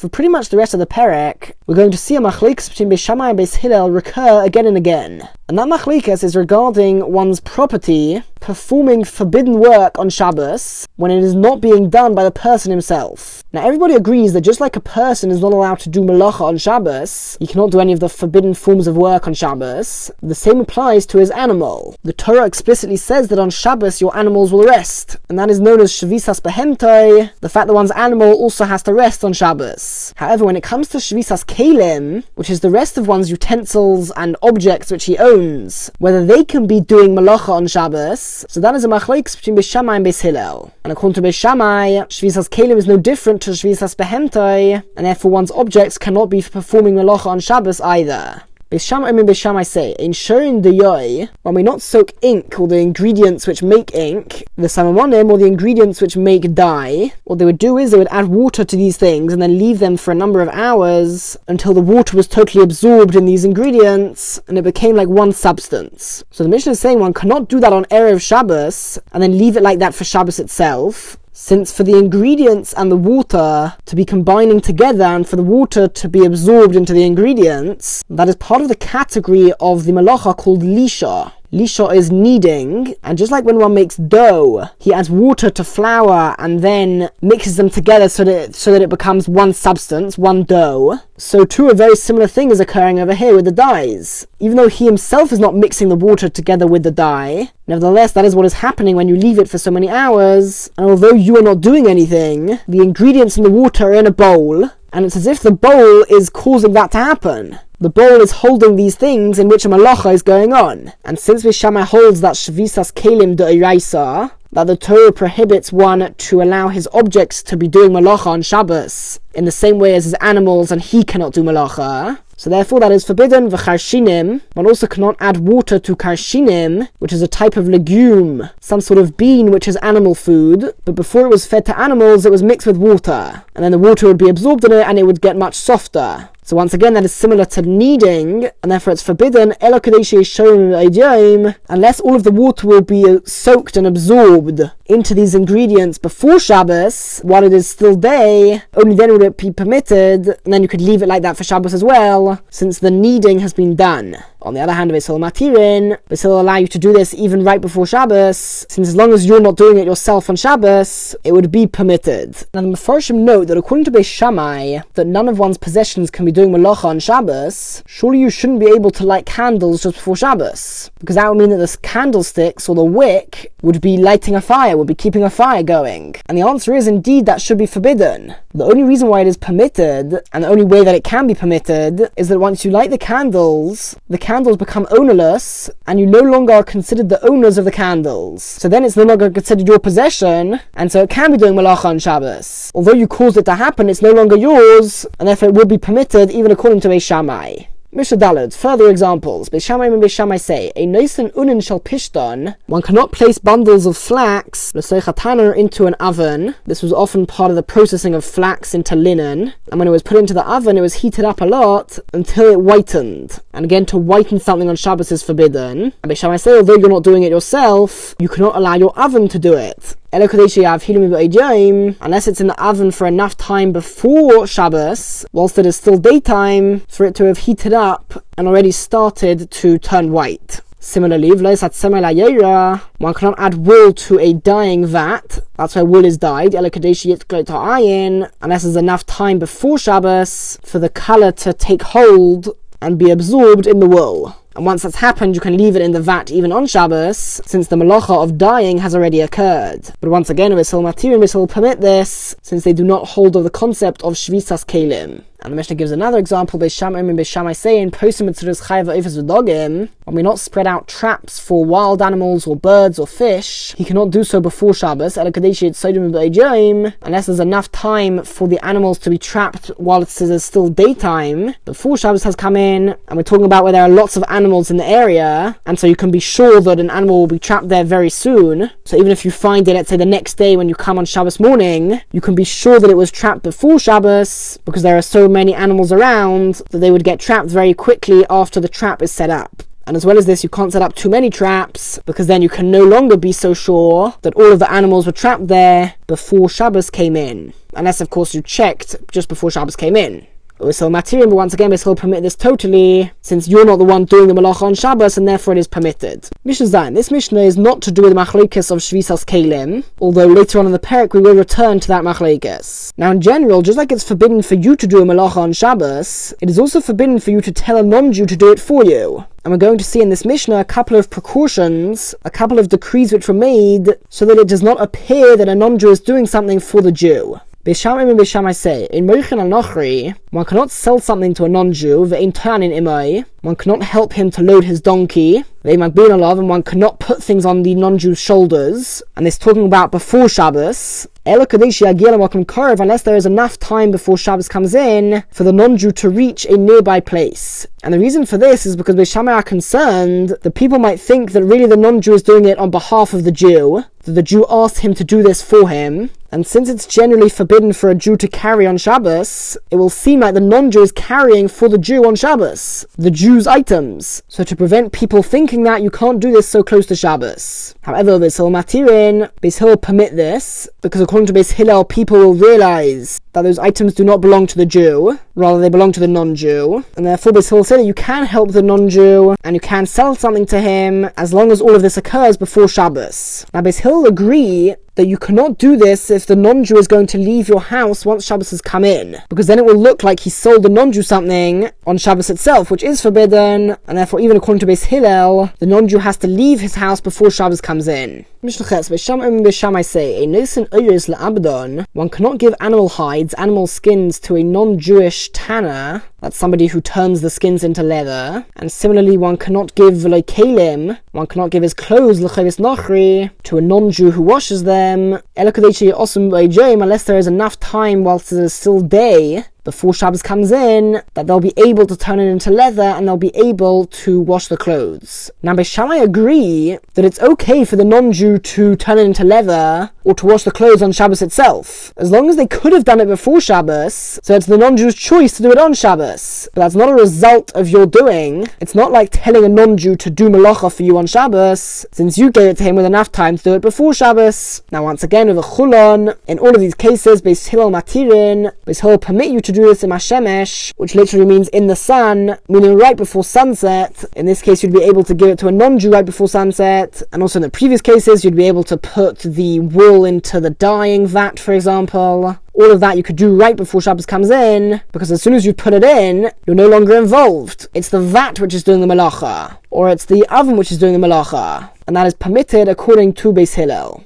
For pretty much the rest of the Perek, we're going to see a machlekes between Beis Shammai and Beis Hillel recur again and again. And that machlekes is regarding one's property performing forbidden work on Shabbos when it is not being done by the person himself. Now everybody agrees that just like a person is not allowed to do malacha on Shabbos, he cannot do any of the forbidden forms of work on Shabbos, the same applies to his animal. The Torah explicitly says that on Shabbos your animals will rest, and that is known as Shavisas Behemtai, the fact that one's animal also has to rest on Shabbos. However, when it comes to Shavisas Kalim, which is the rest of one's utensils and objects which he owns, whether they can be doing malacha on Shabbos, so that is a machlokes between Beis and Beis. And according to Beis Shammai, Shvisas Kalim is no different to Shvisas Behemtai, and therefore one's objects cannot be performing malacha on Shabbos either. Bisham I mean Bisham I say, in showing the yoy, when we not soak ink or the ingredients which make ink, the samamonim or the ingredients which make dye, what they would do is they would add water to these things and then leave them for a number of hours until the water was totally absorbed in these ingredients and it became like one substance. So the Mishnah is saying one cannot do that on Erev Shabbos and then leave it like that for Shabbos itself since for the ingredients and the water to be combining together and for the water to be absorbed into the ingredients, that is part of the category of the malacha called lisha. Lisha is kneading, and just like when one makes dough, he adds water to flour and then mixes them together so that so that it becomes one substance, one dough. So too a very similar thing is occurring over here with the dyes. Even though he himself is not mixing the water together with the dye, nevertheless that is what is happening when you leave it for so many hours, and although you are not doing anything, the ingredients in the water are in a bowl, and it's as if the bowl is causing that to happen. The bowl is holding these things in which a malacha is going on. And since Vishama holds that Shvisas Kalim de that the Torah prohibits one to allow his objects to be doing malacha on Shabbos in the same way as his animals and he cannot do malacha, so therefore that is forbidden. V'charshinim. One also cannot add water to karshinim, which is a type of legume, some sort of bean which is animal food. But before it was fed to animals, it was mixed with water, and then the water would be absorbed in it, and it would get much softer. So once again, that is similar to kneading, and therefore it's forbidden. Unless all of the water will be uh, soaked and absorbed into these ingredients before Shabbos, while it is still day, only then would it be permitted, and then you could leave it like that for Shabbos as well, since the kneading has been done. On the other hand, Beis Matirin, Beis will allow you to do this even right before Shabbos, since as long as you're not doing it yourself on Shabbos, it would be permitted. Now the Mefarshim note that according to Beis Shammai, that none of one's possessions can be doing malacha on Shabbos, surely you shouldn't be able to light candles just before Shabbos, because that would mean that the candlesticks or the wick would be lighting a fire, would be keeping a fire going. And the answer is indeed that should be forbidden. The only reason why it is permitted, and the only way that it can be permitted, is that once you light the candles, the candles become ownerless, and you no longer are considered the owners of the candles. So then it's no longer considered your possession, and so it can be doing malacha on Shabbos. Although you caused it to happen, it's no longer yours, and therefore it would be permitted even according to a Shammai. Mishnah further examples. Beishamai and Beishamai say, a noisen unin shall pishton. One cannot place bundles of flax, into an oven. This was often part of the processing of flax into linen. And when it was put into the oven, it was heated up a lot until it whitened. And again, to whiten something on Shabbos is forbidden. And Beishamai say, although you're not doing it yourself, you cannot allow your oven to do it unless it's in the oven for enough time before Shabbos, whilst it is still daytime, for it to have heated up and already started to turn white. Similarly, one cannot add wool to a dyeing vat. That's why wool is dyed. Unless there's enough time before Shabbos for the color to take hold and be absorbed in the wool. And once that's happened, you can leave it in the vat even on Shabbos, since the malacha of dyeing has already occurred. But once again, Vishal Matir and will permit this, since they do not hold of the concept of Shvisas Kalim. And the Mishnah gives another example, Beishamim and Beishamai say Posim Mitzuris Chayva Ofis V'dogim, when we not spread out traps for wild animals or birds or fish, he cannot do so before Shabbos, unless there's enough time for the animals to be trapped while it is still daytime, before Shabbos has come in, and we're talking about where there are lots of animals in the area, and so you can be sure that an animal will be trapped there very soon. So even if you find it, let's say the next day when you come on Shabbos morning, you can be sure that it was trapped before Shabbos, because there are so many animals around that they would get trapped very quickly after the trap is set up. And as well as this, you can't set up too many traps because then you can no longer be so sure that all of the animals were trapped there before Shabbos came in. Unless, of course, you checked just before Shabbos came in. So but once again, Beis permit this totally, since you're not the one doing the Malacha on Shabbos, and therefore it is permitted. Mishnah Zayin. This Mishnah is not to do with the Machlekes of Shvisas Kalim, although later on in the Perek we will return to that Machlekes. Now in general, just like it's forbidden for you to do a Malacha on Shabbos, it is also forbidden for you to tell a non-Jew to do it for you. And we're going to see in this Mishnah a couple of precautions, a couple of decrees which were made, so that it does not appear that a non-Jew is doing something for the Jew. Bishamim and Bishamai say, in Moichin al Nochri, one cannot sell something to a non-Jew, ve'in in imai, one cannot help him to load his donkey, ve'in magbin and one cannot put things on the non-Jew's shoulders, and this talking about before Shabbos, unless there is enough time before Shabbos comes in for the non-Jew to reach a nearby place. And the reason for this is because Beishamai are concerned that people might think that really the non-Jew is doing it on behalf of the Jew, that the Jew asked him to do this for him, and since it's generally forbidden for a Jew to carry on Shabbos, it will seem like the non-Jew is carrying for the Jew on Shabbos, the Jew's items. So to prevent people thinking that, you can't do this so close to Shabbos. However, Beis Hillel Matirin, Beis Hillel permit this, because according to Beis Hillel, people will realize that those items do not belong to the Jew, rather they belong to the non-Jew, and therefore Beis Hillel said that you can help the non-Jew, and you can sell something to him, as long as all of this occurs before Shabbos. Now Beis Hillel agree that you cannot do this if the non-Jew is going to leave your house once Shabbos has come in, because then it will look like he sold the non-Jew something on Shabbos itself, which is forbidden, and therefore even according to Beis Hillel, the non-Jew has to leave his house before Shabbos comes in. Mishnah Ches, Beis I say, one cannot give animal hides, animal skins to a non-Jewish tanner, that's somebody who turns the skins into leather. And similarly, one cannot give like kalim, one cannot give his clothes l'chavis nachri to a non-Jew who washes them. Unless there is enough time whilst it is still day before Shabbos comes in, that they'll be able to turn it into leather and they'll be able to wash the clothes. Now, shall I agree that it's okay for the non-Jew to turn it into leather or to wash the clothes on Shabbos itself, as long as they could have done it before Shabbos, so it's the non-Jew's choice to do it on Shabbos. But that's not a result of your doing. It's not like telling a non-Jew to do malacha for you on Shabbos, since you gave it to him with enough time to do it before Shabbos. Now, once again, with a chulon, in all of these cases, Beis Hillel Matirin, Beis Hillel permit you to do this in Hashemesh, which literally means in the sun, meaning right before sunset. In this case, you'd be able to give it to a non-Jew right before sunset, and also in the previous cases, you'd be able to put the wool into the dyeing vat, for example. All of that you could do right before Shabbos comes in, because as soon as you put it in, you're no longer involved. It's the vat which is doing the malacha, or it's the oven which is doing the malacha, and that is permitted according to Beis Hillel.